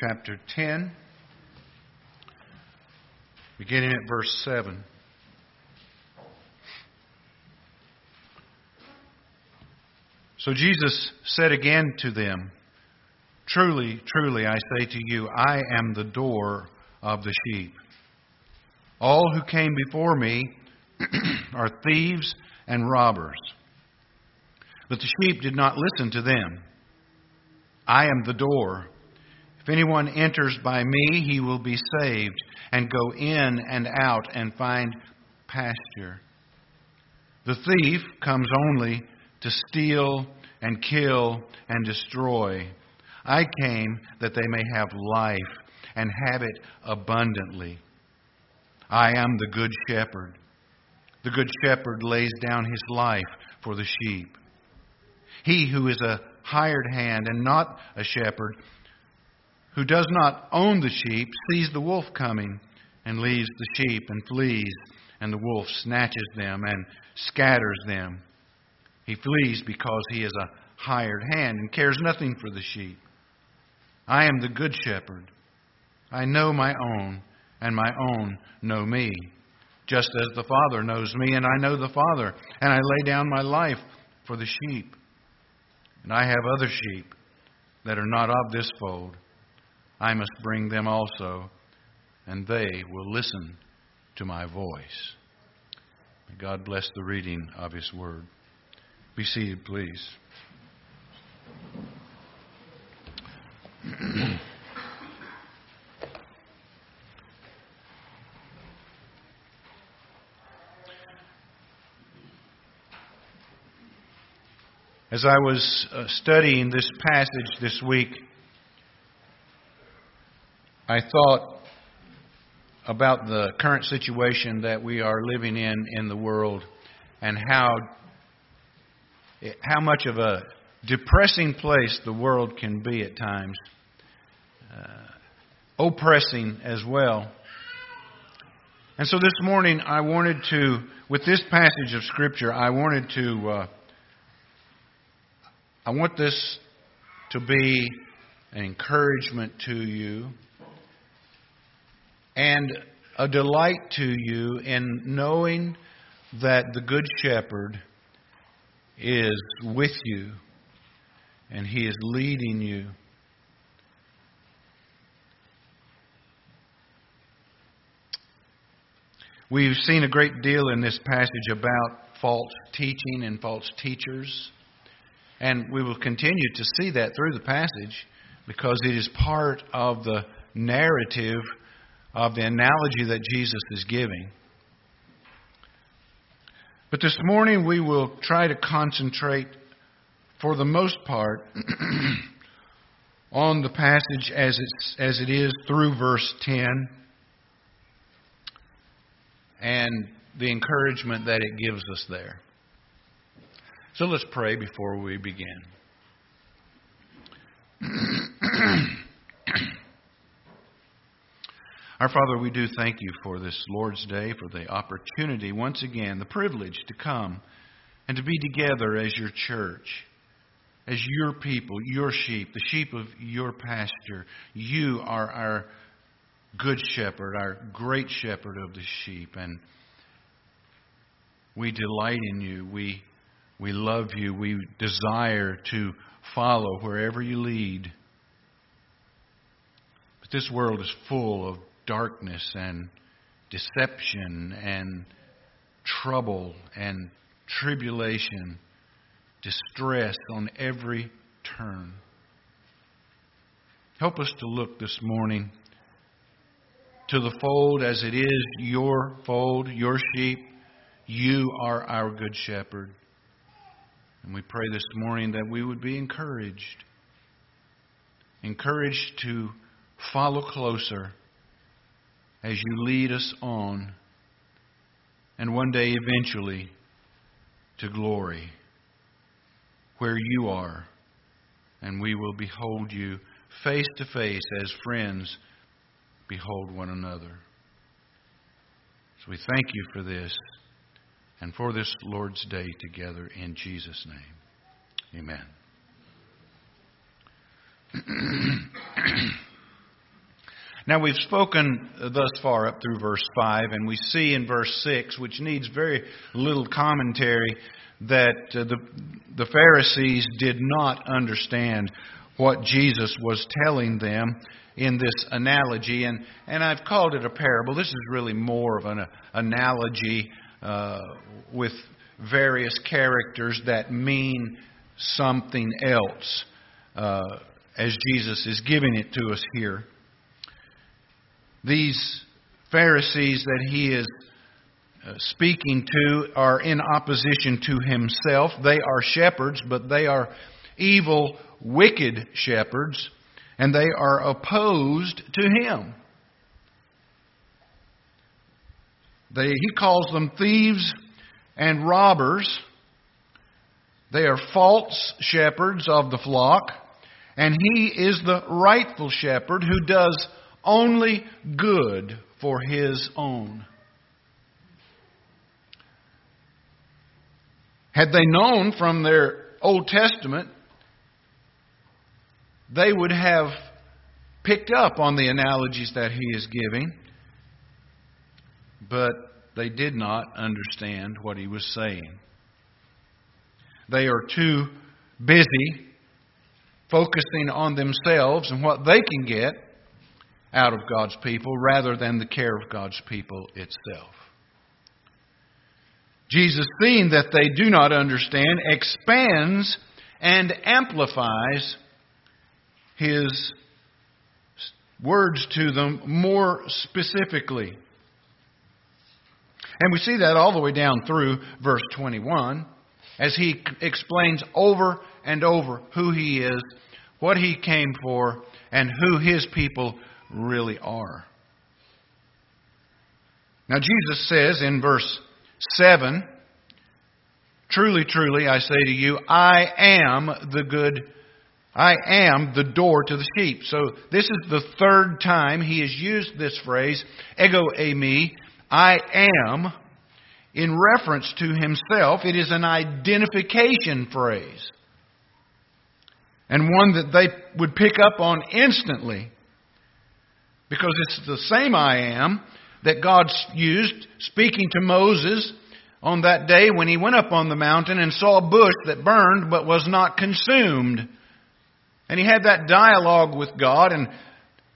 chapter 10, beginning at verse 7. So Jesus said again to them, Truly, truly, I say to you, I am the door of the sheep. All who came before me are thieves and robbers. But the sheep did not listen to them. I am the door. If anyone enters by me, he will be saved and go in and out and find pasture. The thief comes only to steal and kill and destroy. I came that they may have life and have it abundantly. I am the good shepherd. The good shepherd lays down his life for the sheep. He who is a hired hand and not a shepherd, who does not own the sheep, sees the wolf coming and leaves the sheep and flees, and the wolf snatches them and scatters them. He flees because he is a hired hand and cares nothing for the sheep. I am the good shepherd. I know my own, and my own know me, just as the Father knows me, and I know the Father, and I lay down my life for the sheep. And I have other sheep that are not of this fold. I must bring them also, and they will listen to my voice. May God bless the reading of His Word. Be seated, please. As I was uh, studying this passage this week, I thought about the current situation that we are living in in the world and how how much of a depressing place the world can be at times, uh, oppressing as well. And so this morning, I wanted to, with this passage of Scripture, I wanted to uh, I want this to be an encouragement to you and a delight to you in knowing that the Good Shepherd is with you and He is leading you. We've seen a great deal in this passage about false teaching and false teachers. And we will continue to see that through the passage because it is part of the narrative of the analogy that Jesus is giving. But this morning we will try to concentrate, for the most part, on the passage as, it's, as it is through verse 10 and the encouragement that it gives us there. So let's pray before we begin. Our Father, we do thank you for this Lord's Day, for the opportunity, once again, the privilege to come and to be together as your church, as your people, your sheep, the sheep of your pasture. You are our good shepherd, our great shepherd of the sheep, and we delight in you. We we love you. We desire to follow wherever you lead. But this world is full of darkness and deception and trouble and tribulation, distress on every turn. Help us to look this morning to the fold as it is your fold, your sheep. You are our good shepherd. And we pray this morning that we would be encouraged. Encouraged to follow closer as you lead us on, and one day eventually to glory, where you are, and we will behold you face to face as friends behold one another. So we thank you for this and for this Lord's Day together in Jesus' name. Amen. Now, we've spoken thus far up through verse 5, and we see in verse 6, which needs very little commentary, that uh, the, the Pharisees did not understand what Jesus was telling them in this analogy. And, and I've called it a parable. This is really more of an uh, analogy uh, with various characters that mean something else uh, as Jesus is giving it to us here. These Pharisees that he is uh, speaking to are in opposition to himself. They are shepherds, but they are evil, wicked shepherds, and they are opposed to him. They, he calls them thieves and robbers. They are false shepherds of the flock, and he is the rightful shepherd who does only good for his own. Had they known from their Old Testament, they would have picked up on the analogies that he is giving, but they did not understand what he was saying. They are too busy focusing on themselves and what they can get out of God's people rather than the care of God's people itself. Jesus, seeing that they do not understand, expands and amplifies his words to them more specifically. And we see that all the way down through verse 21 as he explains over and over who he is, what he came for, and who his people really are. Now, Jesus says in verse 7 Truly, truly, I say to you, I am the good, I am the door to the sheep. So, this is the third time he has used this phrase, ego eimi, I am, in reference to himself. It is an identification phrase. And one that they would pick up on instantly. Because it's the same I am that God used speaking to Moses on that day when he went up on the mountain and saw a bush that burned but was not consumed. And he had that dialogue with God, and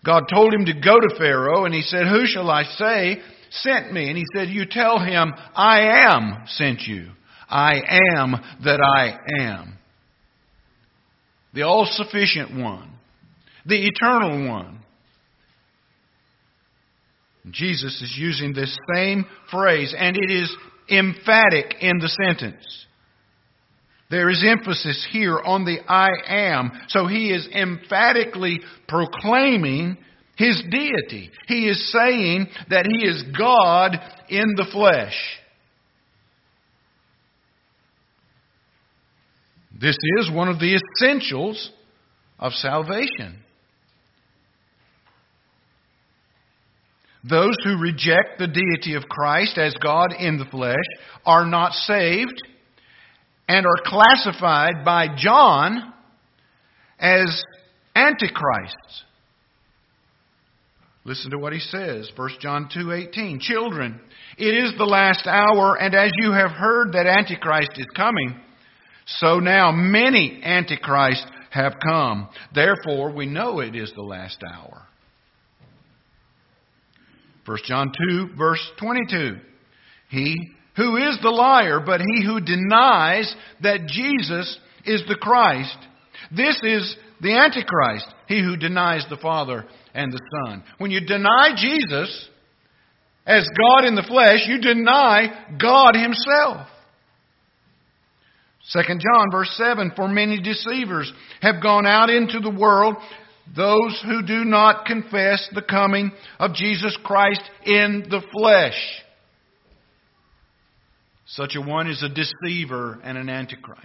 God told him to go to Pharaoh, and he said, Who shall I say sent me? And he said, You tell him, I am sent you. I am that I am. The all sufficient one, the eternal one. Jesus is using this same phrase, and it is emphatic in the sentence. There is emphasis here on the I am. So he is emphatically proclaiming his deity. He is saying that he is God in the flesh. This is one of the essentials of salvation. Those who reject the deity of Christ as God in the flesh are not saved and are classified by John as antichrists. Listen to what he says, 1 John 2:18. Children, it is the last hour and as you have heard that antichrist is coming, so now many antichrists have come. Therefore we know it is the last hour. 1 John 2, verse 22. He who is the liar, but he who denies that Jesus is the Christ. This is the Antichrist, he who denies the Father and the Son. When you deny Jesus as God in the flesh, you deny God Himself. 2 John verse 7 For many deceivers have gone out into the world those who do not confess the coming of Jesus Christ in the flesh. Such a one is a deceiver and an antichrist.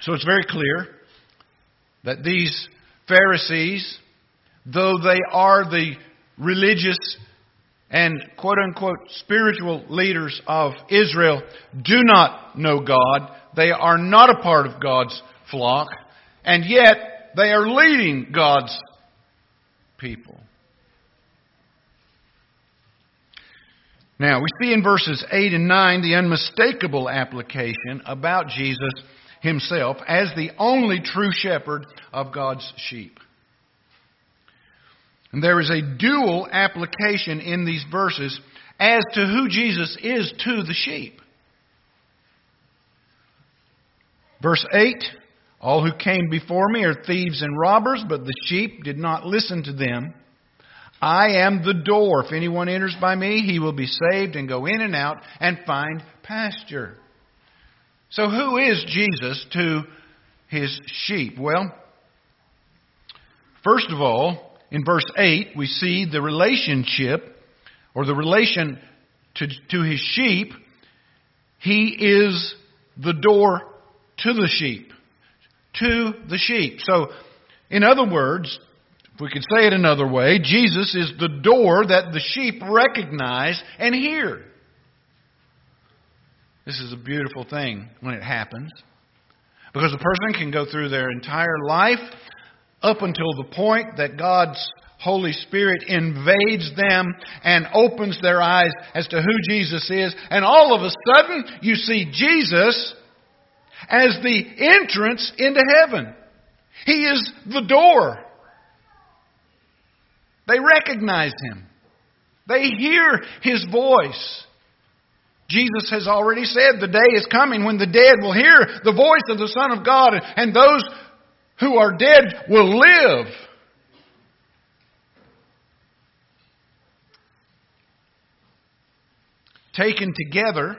So it's very clear that these Pharisees, though they are the religious and quote unquote spiritual leaders of Israel, do not know God they are not a part of God's flock. And yet, they are leading God's people. Now, we see in verses 8 and 9 the unmistakable application about Jesus himself as the only true shepherd of God's sheep. And there is a dual application in these verses as to who Jesus is to the sheep. Verse 8 All who came before me are thieves and robbers, but the sheep did not listen to them. I am the door. If anyone enters by me, he will be saved and go in and out and find pasture. So, who is Jesus to his sheep? Well, first of all, in verse 8, we see the relationship or the relation to, to his sheep. He is the door to the sheep. To the sheep. So, in other words, if we could say it another way, Jesus is the door that the sheep recognize and hear. This is a beautiful thing when it happens. Because a person can go through their entire life up until the point that God's Holy Spirit invades them and opens their eyes as to who Jesus is, and all of a sudden you see Jesus as the entrance into heaven. He is the door. They recognize him. They hear his voice. Jesus has already said the day is coming when the dead will hear the voice of the Son of God, and those who are dead will live. Taken together,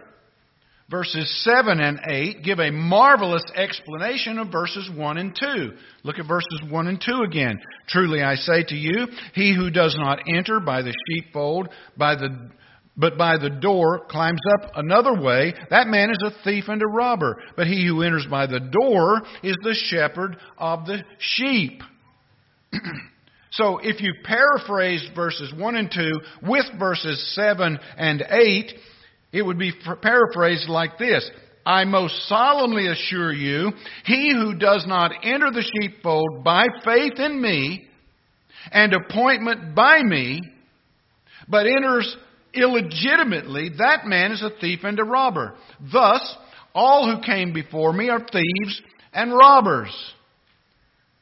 verses 7 and 8 give a marvelous explanation of verses 1 and 2. Look at verses 1 and 2 again. Truly I say to you, he who does not enter by the sheepfold, by the but by the door climbs up another way, that man is a thief and a robber. But he who enters by the door is the shepherd of the sheep. so if you paraphrase verses 1 and 2 with verses 7 and 8, it would be paraphrased like this I most solemnly assure you, he who does not enter the sheepfold by faith in me and appointment by me, but enters illegitimately, that man is a thief and a robber. Thus, all who came before me are thieves and robbers.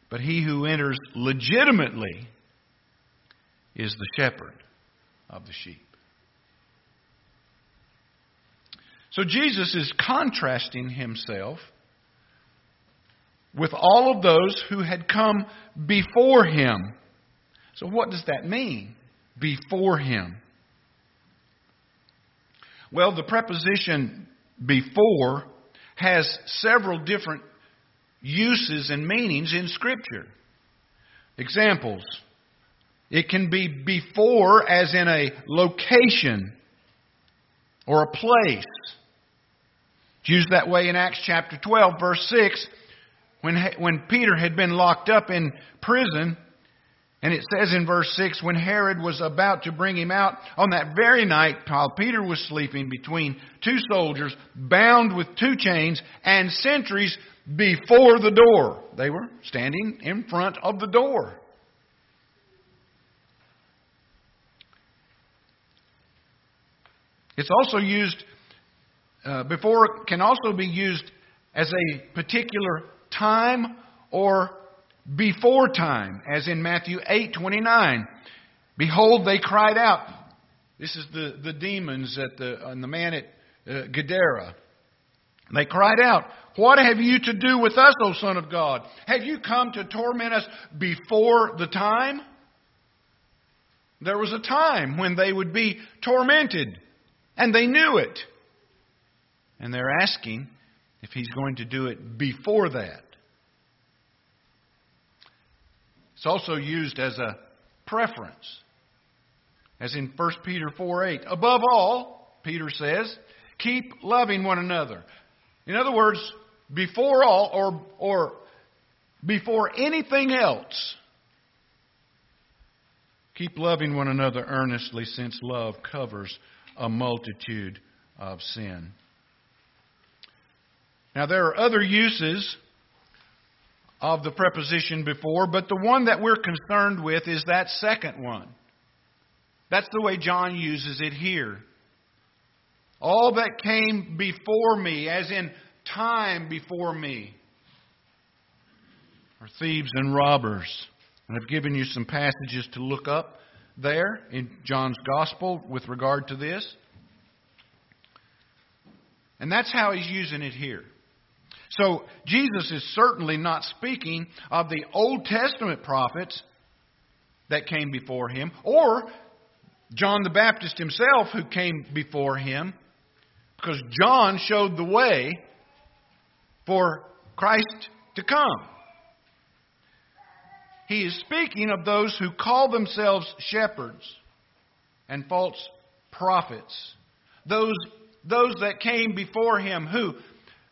But he who enters legitimately is the shepherd of the sheep. So Jesus is contrasting himself with all of those who had come before him. So, what does that mean? Before him. Well, the preposition before has several different uses and meanings in Scripture. Examples. It can be before, as in a location or a place. It's used that way in Acts chapter 12, verse 6, when, when Peter had been locked up in prison. And it says in verse 6 when Herod was about to bring him out, on that very night, while Peter was sleeping between two soldiers, bound with two chains, and sentries before the door. They were standing in front of the door. It's also used, uh, before, can also be used as a particular time or before time, as in Matthew 8 29. Behold, they cried out. This is the, the demons at the, and the man at uh, Gadara. They cried out, What have you to do with us, O Son of God? Have you come to torment us before the time? There was a time when they would be tormented, and they knew it. And they're asking if he's going to do it before that. It's also used as a preference, as in 1 Peter 4 8. Above all, Peter says, keep loving one another. In other words, before all, or, or before anything else, keep loving one another earnestly, since love covers a multitude of sin. Now, there are other uses of the preposition before, but the one that we're concerned with is that second one. That's the way John uses it here. All that came before me, as in time before me, are thieves and robbers. And I've given you some passages to look up there in John's Gospel with regard to this. And that's how he's using it here. So Jesus is certainly not speaking of the Old Testament prophets that came before him, or John the Baptist himself who came before him, because John showed the way for Christ to come. He is speaking of those who call themselves shepherds and false prophets. Those, those that came before him who,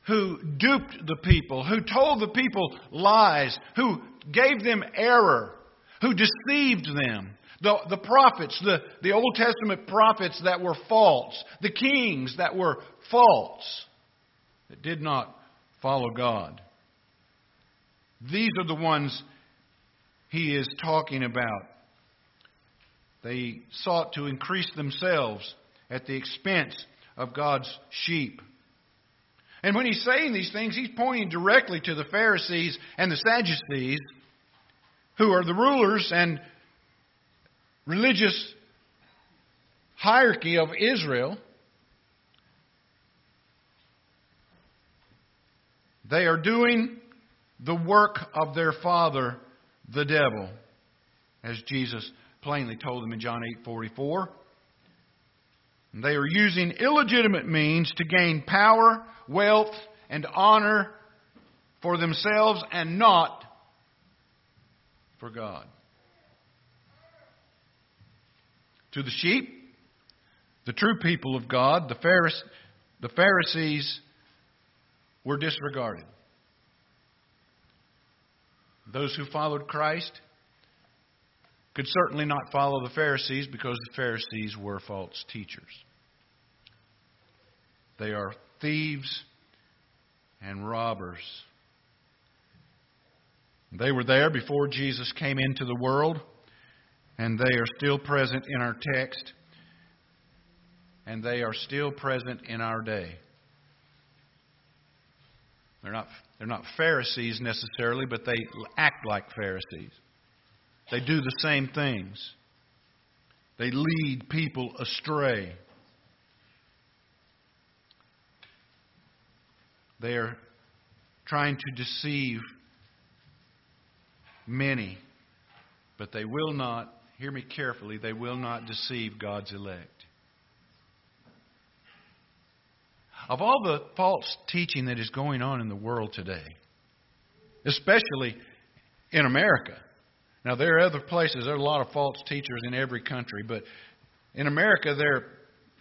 who duped the people, who told the people lies, who gave them error, who deceived them. The, the prophets, the, the Old Testament prophets that were false, the kings that were false, that did not follow God. These are the ones he is talking about. They sought to increase themselves at the expense of God's sheep. And when he's saying these things, he's pointing directly to the Pharisees and the Sadducees, who are the rulers and religious hierarchy of Israel. They are doing the work of their father the devil, as Jesus plainly told them in John 8:44. They are using illegitimate means to gain power, wealth, and honor for themselves and not for God. To the sheep, the true people of God, the Pharisees were disregarded. Those who followed Christ could certainly not follow the Pharisees because the Pharisees were false teachers. They are thieves and robbers. They were there before Jesus came into the world, and they are still present in our text, and they are still present in our day. They're not they're not Pharisees necessarily, but they act like Pharisees. They do the same things. They lead people astray. They are trying to deceive many, but they will not, hear me carefully, they will not deceive God's elect. of all the false teaching that is going on in the world today, especially in America. Now, there are other places, there are a lot of false teachers in every country, but in America, they're,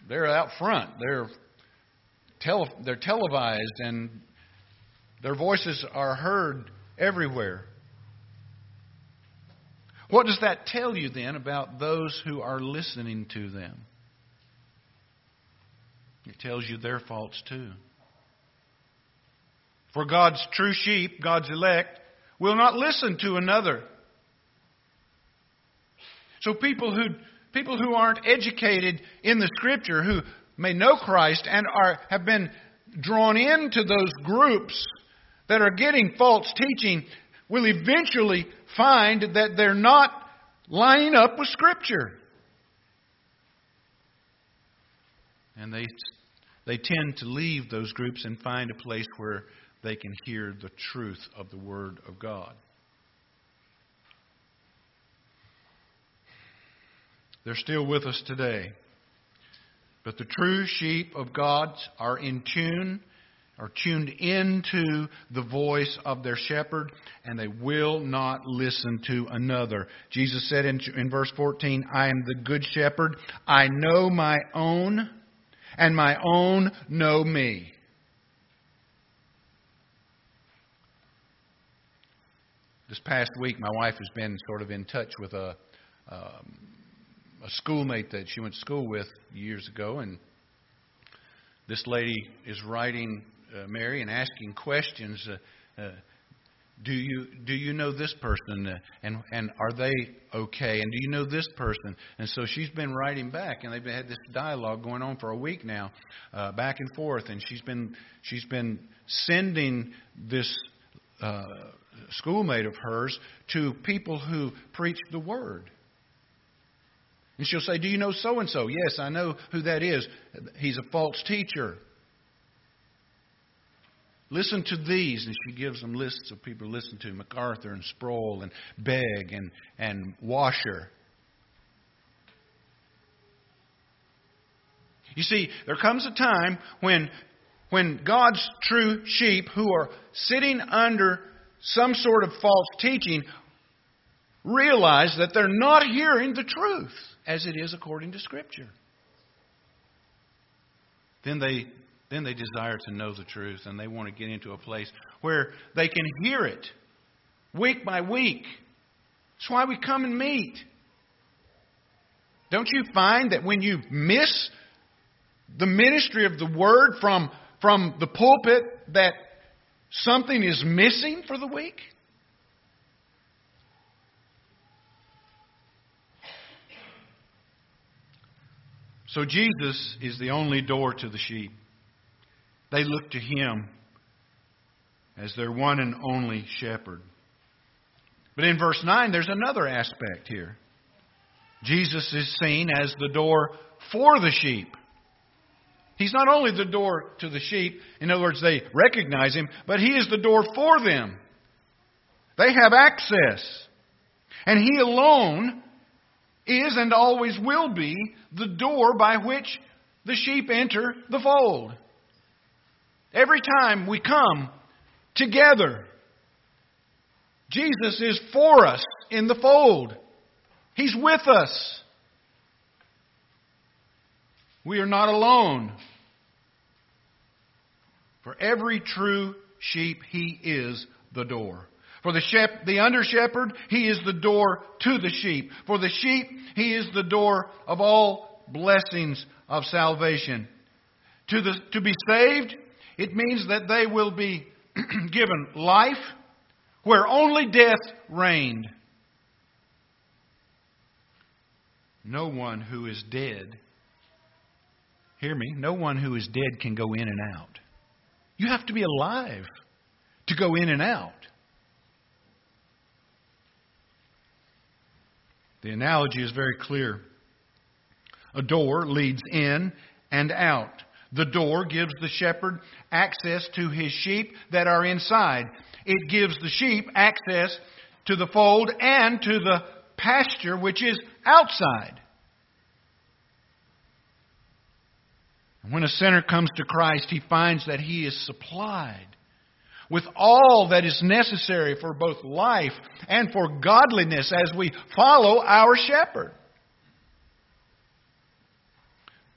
they're out front. They're, tele, they're televised, and their voices are heard everywhere. What does that tell you then about those who are listening to them? It tells you their faults too. For God's true sheep, God's elect, will not listen to another. So people who people who aren't educated in the scripture, who may know Christ and are have been drawn into those groups that are getting false teaching will eventually find that they're not lining up with scripture. And they they tend to leave those groups and find a place where they can hear the truth of the Word of God. They're still with us today. But the true sheep of God are in tune, are tuned into the voice of their shepherd, and they will not listen to another. Jesus said in, in verse 14, I am the good shepherd. I know my own and my own know me. This past week, my wife has been sort of in touch with a, um, a schoolmate that she went to school with years ago, and this lady is writing uh, Mary and asking questions. Uh, uh, do you do you know this person? And and are they okay? And do you know this person? And so she's been writing back and they've had this dialogue going on for a week now uh, back and forth and she's been she's been sending this uh, schoolmate of hers to people who preach the word and she'll say do you know so and so yes i know who that is he's a false teacher Listen to these. And she gives them lists of people to listen to MacArthur and Sproul and Begg and, and Washer. You see, there comes a time when, when God's true sheep who are sitting under some sort of false teaching realize that they're not hearing the truth as it is according to Scripture. Then they then they desire to know the truth and they want to get into a place where they can hear it week by week. That's why we come and meet. Don't you find that when you miss the ministry of the word from, from the pulpit that something is missing for the week? So Jesus is the only door to the sheep. They look to him as their one and only shepherd. But in verse 9, there's another aspect here. Jesus is seen as the door for the sheep. He's not only the door to the sheep, in other words, they recognize him, but he is the door for them. They have access. And he alone is and always will be the door by which the sheep enter the fold. Every time we come together, Jesus is for us in the fold. He's with us. We are not alone. For every true sheep, He is the door. For the, shep- the under shepherd, He is the door to the sheep. For the sheep, He is the door of all blessings of salvation. To, the, to be saved, it means that they will be given life where only death reigned. No one who is dead, hear me, no one who is dead can go in and out. You have to be alive to go in and out. The analogy is very clear. A door leads in and out. The door gives the shepherd access to his sheep that are inside. It gives the sheep access to the fold and to the pasture which is outside. When a sinner comes to Christ, he finds that he is supplied with all that is necessary for both life and for godliness as we follow our shepherd.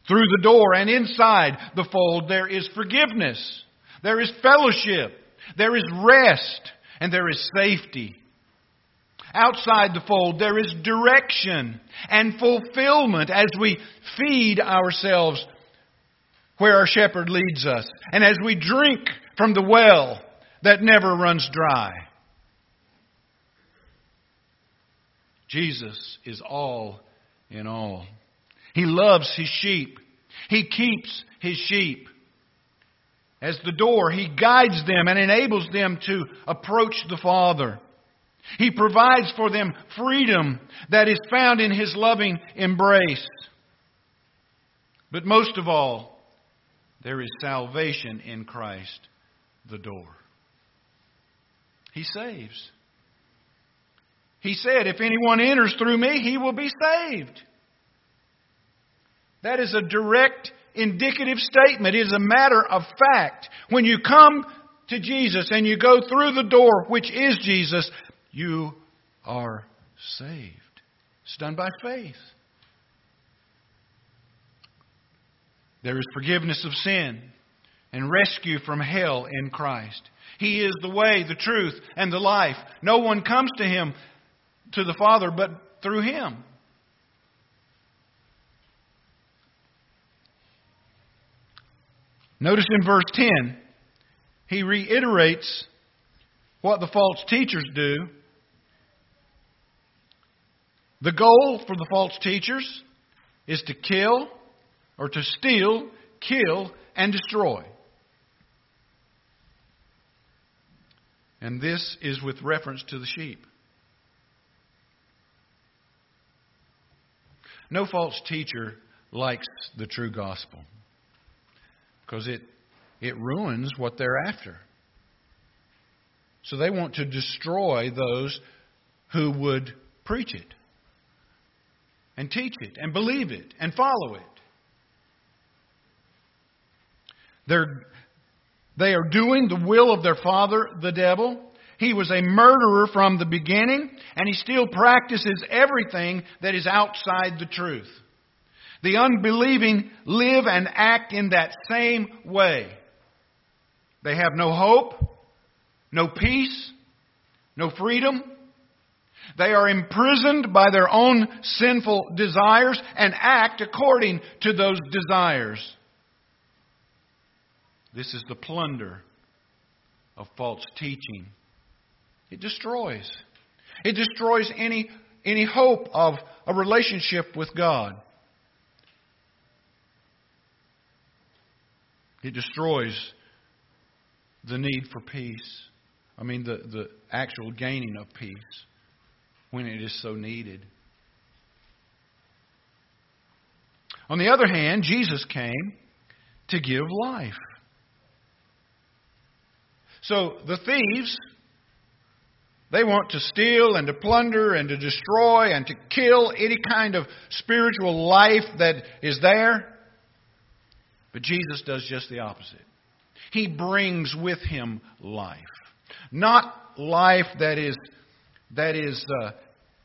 Through the door and inside the fold, there is forgiveness, there is fellowship, there is rest, and there is safety. Outside the fold, there is direction and fulfillment as we feed ourselves where our shepherd leads us, and as we drink from the well that never runs dry. Jesus is all in all. He loves his sheep. He keeps his sheep. As the door, he guides them and enables them to approach the Father. He provides for them freedom that is found in his loving embrace. But most of all, there is salvation in Christ, the door. He saves. He said, If anyone enters through me, he will be saved. That is a direct indicative statement. It is a matter of fact. When you come to Jesus and you go through the door, which is Jesus, you are saved. It's done by faith. There is forgiveness of sin and rescue from hell in Christ. He is the way, the truth, and the life. No one comes to Him, to the Father, but through Him. Notice in verse 10, he reiterates what the false teachers do. The goal for the false teachers is to kill or to steal, kill, and destroy. And this is with reference to the sheep. No false teacher likes the true gospel because it, it ruins what they're after. So they want to destroy those who would preach it and teach it and believe it and follow it. They're, they are doing the will of their father, the devil. He was a murderer from the beginning, and he still practices everything that is outside the truth. The unbelieving live and act in that same way. They have no hope, no peace, no freedom. They are imprisoned by their own sinful desires and act according to those desires. This is the plunder of false teaching. It destroys. It destroys any, any hope of a relationship with God. It destroys the need for peace. I mean, the, the actual gaining of peace when it is so needed. On the other hand, Jesus came to give life. So the thieves, they want to steal and to plunder and to destroy and to kill any kind of spiritual life that is there. But Jesus does just the opposite. He brings with him life. Not life that is, that is uh,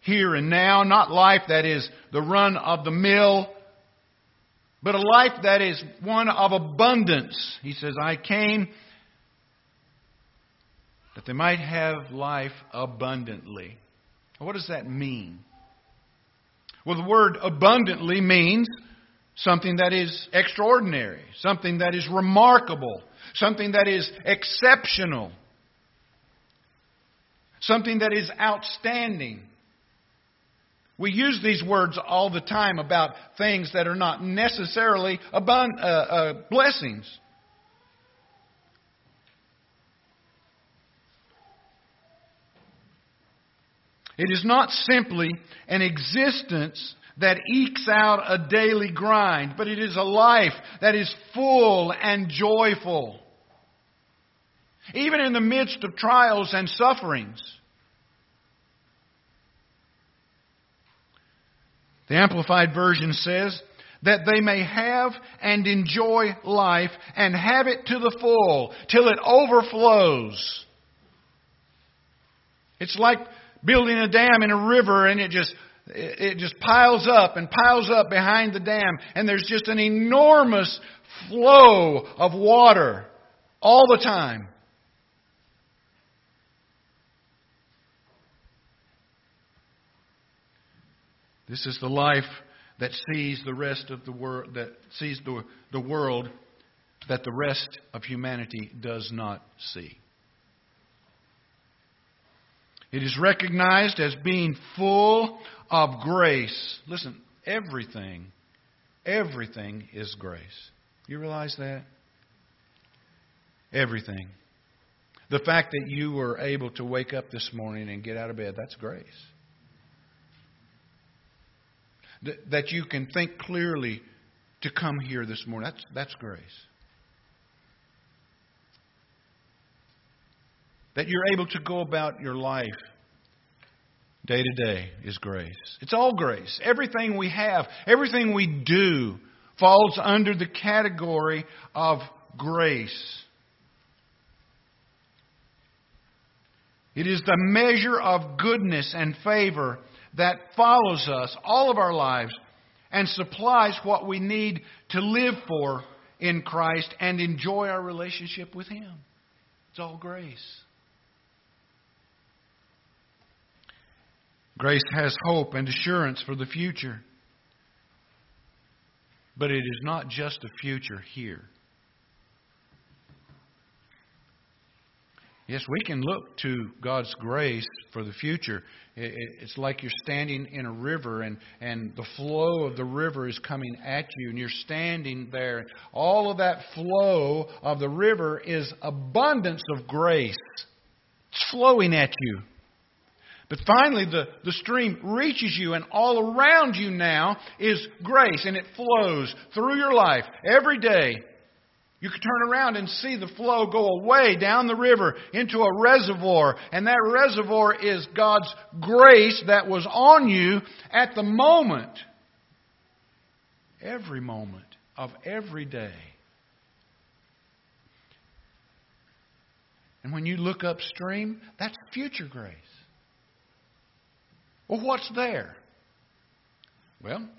here and now, not life that is the run of the mill, but a life that is one of abundance. He says, I came that they might have life abundantly. What does that mean? Well, the word abundantly means something that is extraordinary, something that is remarkable, something that is exceptional, something that is outstanding. We use these words all the time about things that are not necessarily abund- uh, uh, blessings. It is not simply an existence that ekes out a daily grind, but it is a life that is full and joyful. Even in the midst of trials and sufferings. The Amplified Version says, that they may have and enjoy life and have it to the full till it overflows. It's like building a dam in a river and it just it just piles up and piles up behind the dam and there's just an enormous flow of water all the time. This is the life that sees the rest of the world that sees the, the world that the rest of humanity does not see. It is recognized as being full of grace. Listen, everything, everything is grace. You realize that? Everything. The fact that you were able to wake up this morning and get out of bed, that's grace. That you can think clearly to come here this morning, that's, that's grace. That you're able to go about your life day to day is grace. It's all grace. Everything we have, everything we do falls under the category of grace. It is the measure of goodness and favor that follows us all of our lives and supplies what we need to live for in Christ and enjoy our relationship with Him. It's all grace. Grace has hope and assurance for the future. But it is not just a future here. Yes, we can look to God's grace for the future. It's like you're standing in a river and, and the flow of the river is coming at you, and you're standing there. All of that flow of the river is abundance of grace. It's flowing at you. But finally, the, the stream reaches you, and all around you now is grace, and it flows through your life every day you can turn around and see the flow go away down the river into a reservoir, and that reservoir is God's grace that was on you at the moment. Every moment of every day. And when you look upstream, that's future grace. Well, what's there? Well,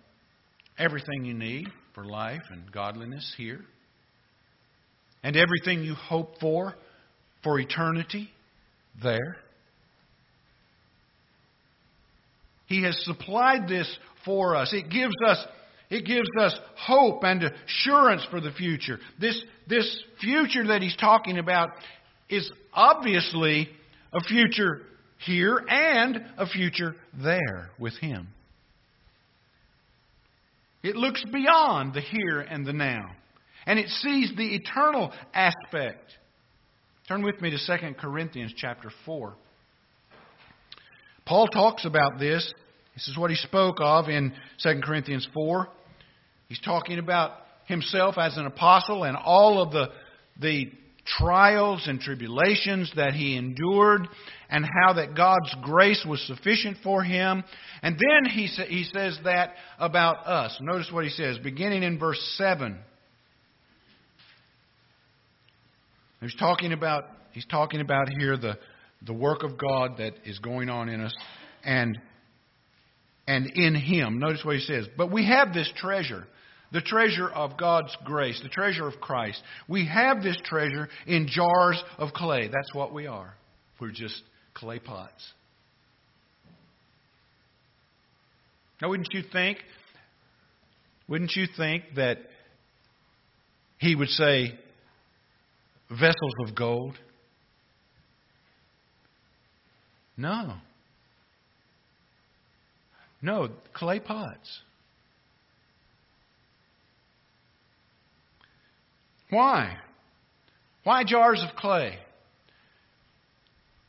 everything you need for life and godliness here and everything you hope for for eternity there. He has supplied this for us. It gives us it gives us hope and assurance for the future. This this future that he's talking about is obviously a future here and a future there with him. It looks beyond the here and the now. And it sees the eternal aspect. Turn with me to 2 Corinthians chapter 4. Paul talks about this. This is what he spoke of in 2 Corinthians 4. He's talking about himself as an apostle and all of the, the trials and tribulations that he endured and how that God's grace was sufficient for him. And then he, sa- he says that about us. Notice what he says, beginning in verse 7. He's talking about he's talking about here the the work of God that is going on in us and and in him. Notice what he says. But we have this treasure, the treasure of God's grace, the treasure of Christ. We have this treasure in jars of clay. That's what we are. We're just clay pots. Now wouldn't you think wouldn't you think that he would say, vessels of gold? No. No, clay pots. Why? Why jars of clay?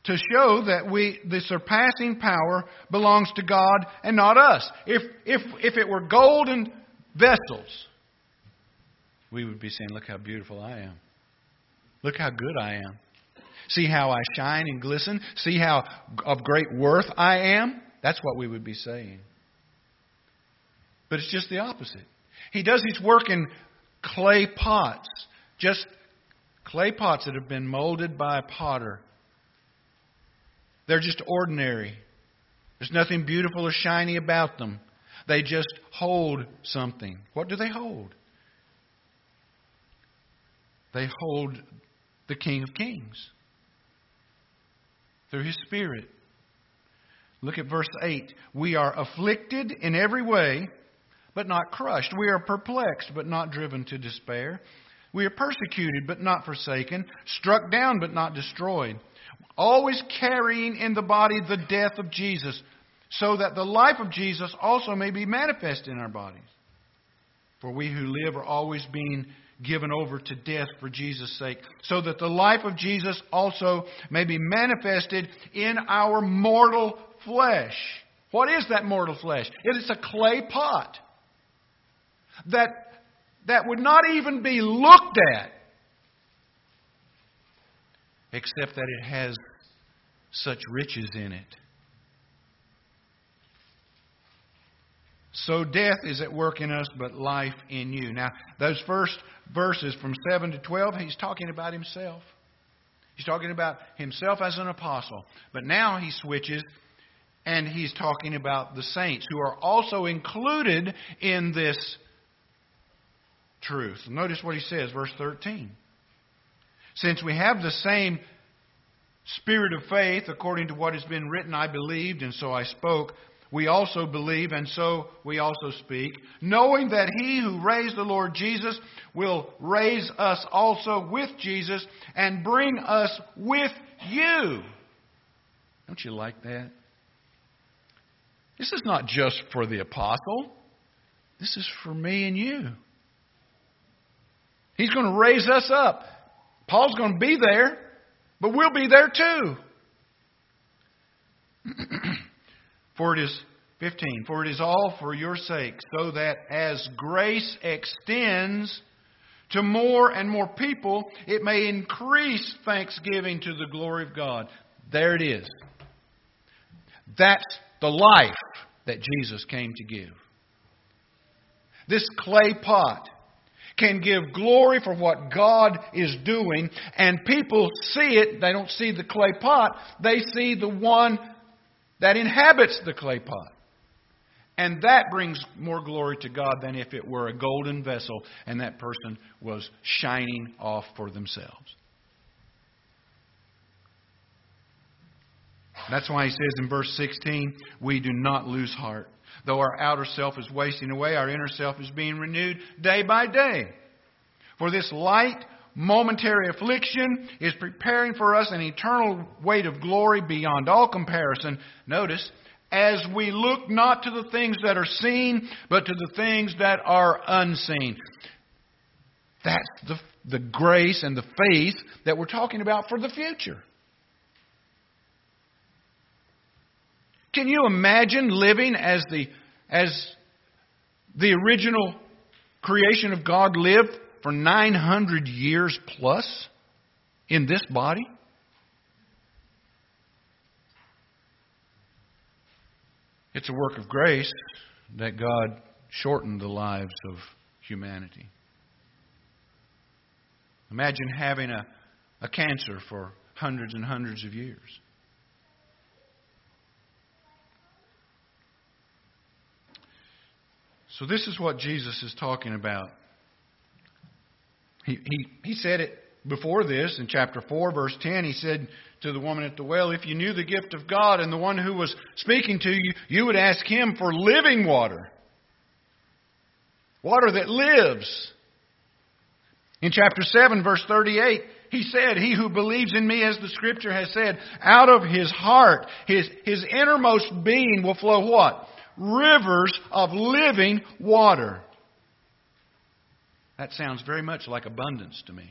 To show that we, the surpassing power belongs to God and not us. If, if, if it were golden vessels, we would be saying, Look how beautiful I am. Look how good I am. See how I shine and glisten? See how of great worth I am? That's what we would be saying. But it's just the opposite. He does his work in clay pots, just clay pots that have been molded by a potter. They're just ordinary. There's nothing beautiful or shiny about them. They just hold something. What do they hold? They hold the King of Kings through His Spirit. Look at verse 8. We are afflicted in every way, but not crushed. We are perplexed, but not driven to despair. We are persecuted, but not forsaken, struck down, but not destroyed. Always carrying in the body the death of Jesus, so that the life of Jesus also may be manifest in our bodies. For we who live are always being given over to death for Jesus' sake, so that the life of Jesus also may be manifested in our mortal flesh. What is that mortal flesh? It is a clay pot that, that would not even be looked at, except that it has such riches in it. So death is at work in us, but life in you. Now, those first verses from 7 to 12, he's talking about himself. He's talking about himself as an apostle. But now he switches and he's talking about the saints who are also included in this truth. Notice what he says, verse 13. Since we have the same spirit of faith, according to what has been written, I believed, and so I spoke we also believe, and so we also speak, knowing that He who raised the Lord Jesus will raise us also with Jesus and bring us with you. Don't you like that? This is not just for the apostle. This is for me and you. He's going to raise us up. Paul's going to be there, but we'll be there too. for it is 15 for it is all for your sake so that as grace extends to more and more people it may increase thanksgiving to the glory of God there it is that's the life that Jesus came to give this clay pot can give glory for what God is doing, and people see it. They don't see the clay pot, they see the one that inhabits the clay pot. And that brings more glory to God than if it were a golden vessel and that person was shining off for themselves. That's why he says in verse 16, we do not lose heart. Though our outer self is wasting away, our inner self is being renewed day by day. For this light, momentary affliction is preparing for us an eternal weight of glory beyond all comparison. Notice, as we look not to the things that are seen, but to the things that are unseen. That's the, the grace and the faith that we're talking about for the future. Can you imagine living as the, as the original creation of God lived for 900 years plus in this body? It's a work of grace that God shortened the lives of humanity. Imagine having a, a cancer for hundreds and hundreds of years. So, this is what Jesus is talking about. He, he, he said it before this in chapter 4, verse 10. He said to the woman at the well, If you knew the gift of God and the one who was speaking to you, you would ask him for living water. Water that lives. In chapter 7, verse 38, he said, He who believes in me, as the scripture has said, out of his heart, his, his innermost being will flow what? Rivers of living water. That sounds very much like abundance to me.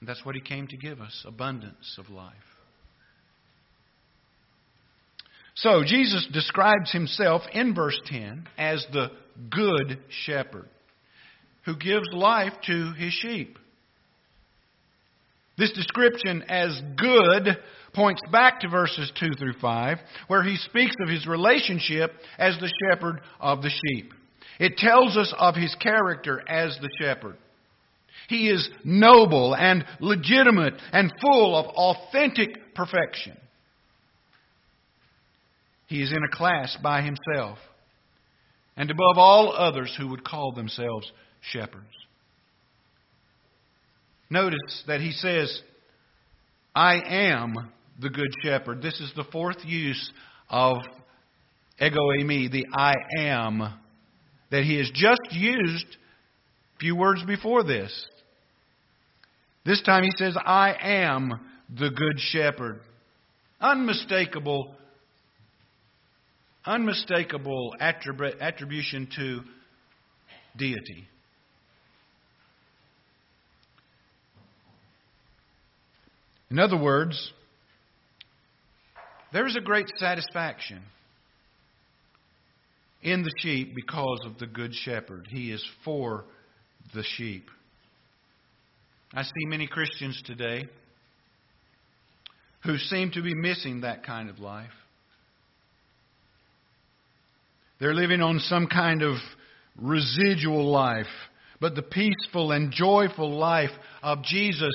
And that's what he came to give us abundance of life. So, Jesus describes himself in verse 10 as the good shepherd who gives life to his sheep. This description as good points back to verses 2 through 5, where he speaks of his relationship as the shepherd of the sheep. It tells us of his character as the shepherd. He is noble and legitimate and full of authentic perfection. He is in a class by himself and above all others who would call themselves shepherds. Notice that he says, I am the Good Shepherd. This is the fourth use of ego eimi, the I am, that he has just used a few words before this. This time he says, I am the Good Shepherd. Unmistakable, unmistakable attribution to deity. In other words, there is a great satisfaction in the sheep because of the Good Shepherd. He is for the sheep. I see many Christians today who seem to be missing that kind of life. They're living on some kind of residual life, but the peaceful and joyful life of Jesus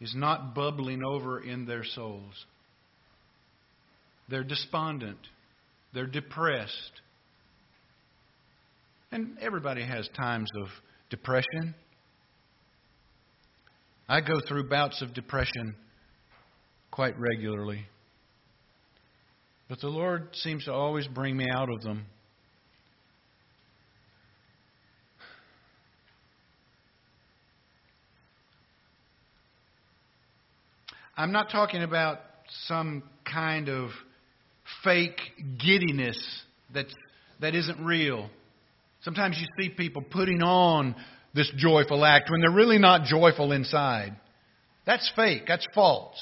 is not bubbling over in their souls. They're despondent. They're depressed. And everybody has times of depression. I go through bouts of depression quite regularly. But the Lord seems to always bring me out of them. I'm not talking about some kind of fake giddiness that's, that isn't real. Sometimes you see people putting on this joyful act when they're really not joyful inside. That's fake. That's false.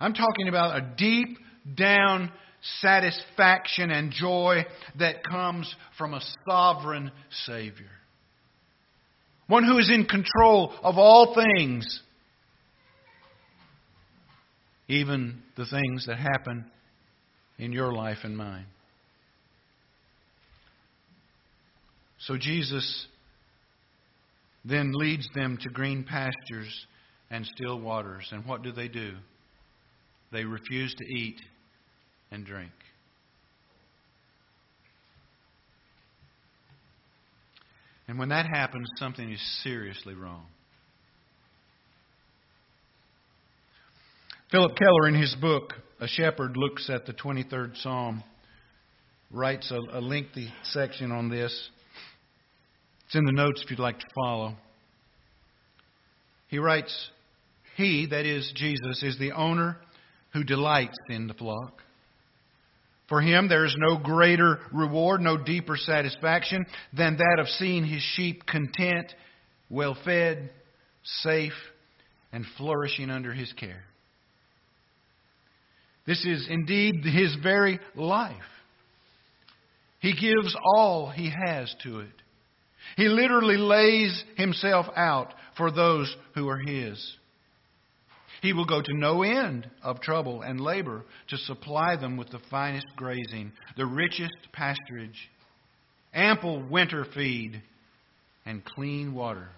I'm talking about a deep down satisfaction and joy that comes from a sovereign Savior. One who is in control of all things, even the things that happen in your life and mine. So Jesus then leads them to green pastures and still waters. And what do they do? They refuse to eat and drink. And when that happens, something is seriously wrong. Phillip Keller, in his book, A Shepherd Looks at the 23rd Psalm, writes a, a lengthy section on this. It's in the notes if you'd like to follow. He writes, He, that is Jesus, is the owner who delights in the flock. For him, there is no greater reward, no deeper satisfaction than that of seeing his sheep content, well fed, safe, and flourishing under his care. This is indeed his very life. He gives all he has to it. He literally lays himself out for those who are his. He will go to no end of trouble and labor to supply them with the finest grazing, the richest pasturage, ample winter feed, and clean water.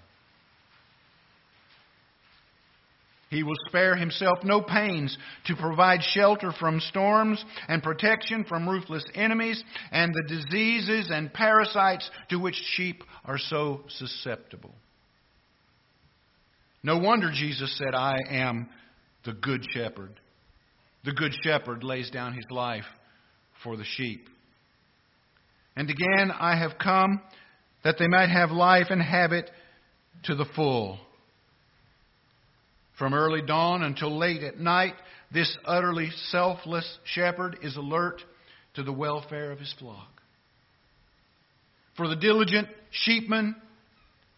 He will spare himself no pains to provide shelter from storms and protection from ruthless enemies and the diseases and parasites to which sheep are so susceptible. No wonder Jesus said, I am the good shepherd. The good shepherd lays down his life for the sheep. And again, I have come that they might have life and have it to the full. From early dawn until late at night, this utterly selfless shepherd is alert to the welfare of his flock. For the diligent sheepman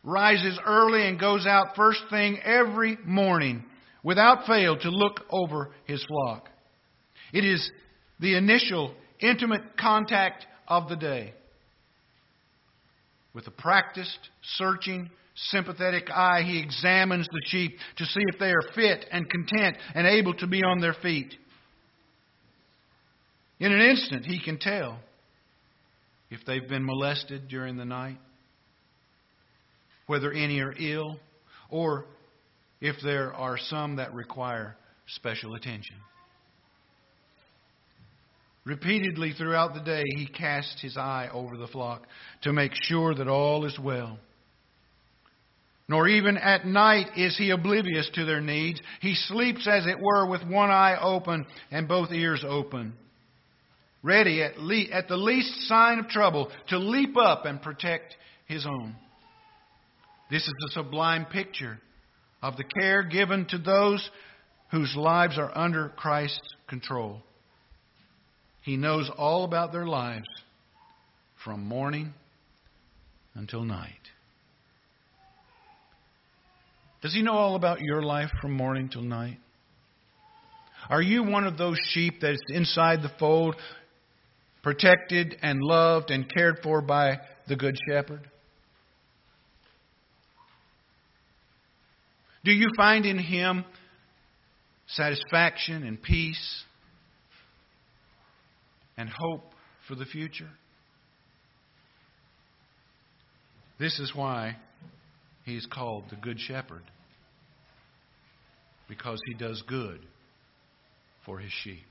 rises early and goes out first thing every morning without fail to look over his flock. It is the initial intimate contact of the day. With a practiced, searching, sympathetic eye, he examines the sheep to see if they are fit and content and able to be on their feet. In an instant, he can tell if they've been molested during the night, whether any are ill, or if there are some that require special attention. Repeatedly throughout the day, he casts his eye over the flock to make sure that all is well. Nor even at night is he oblivious to their needs. He sleeps, as it were, with one eye open and both ears open, ready at, le- at the least sign of trouble to leap up and protect his own. This is a sublime picture of the care given to those whose lives are under Christ's control. He knows all about their lives from morning until night. Does He know all about your life from morning till night? Are you one of those sheep that's inside the fold, protected and loved and cared for by the Good Shepherd? Do you find in Him satisfaction and peace and hope for the future? This is why He is called the Good Shepherd, because He does good for His sheep.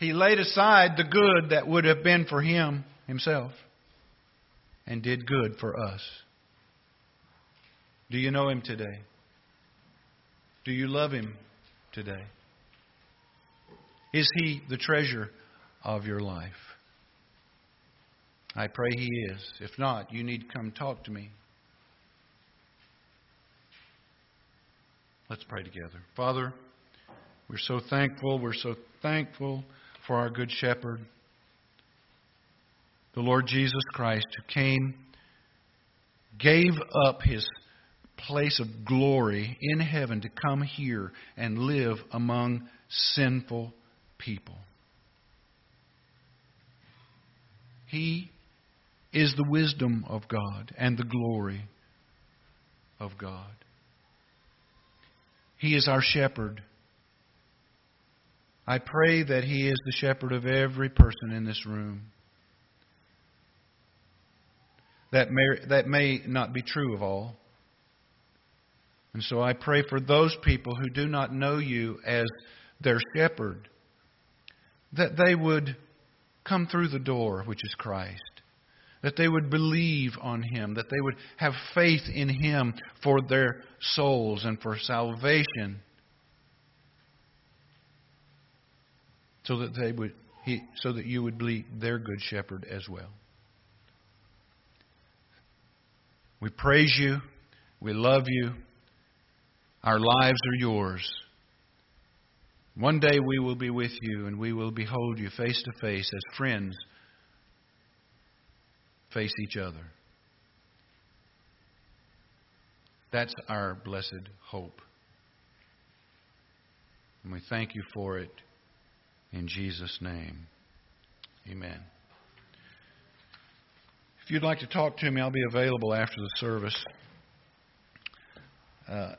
He laid aside the good that would have been for Him Himself and did good for us. Do you know Him today? Do you love Him today? Is He the treasure of your life? I pray He is. If not, you need to come talk to me. Let's pray together. Father, we're so thankful. We're so thankful for our Good Shepherd, the Lord Jesus Christ, who came, gave up his place of glory in heaven to come here and live among sinful people. He is the wisdom of God and the glory of God. He is our shepherd. I pray that He is the shepherd of every person in this room. That may, that may not be true of all. And so I pray for those people who do not know you as their shepherd, that they would come through the door, which is Christ, that they would believe on Him, that they would have faith in Him for their souls and for salvation, so that they would, he, so that you would be their good shepherd as well. We praise you. We love you. Our lives are yours. One day we will be with you and we will behold you face to face as friends face each other. That's our blessed hope. And we thank you for it in Jesus' name. Amen. If you'd like to talk to me, I'll be available after the service. Uh,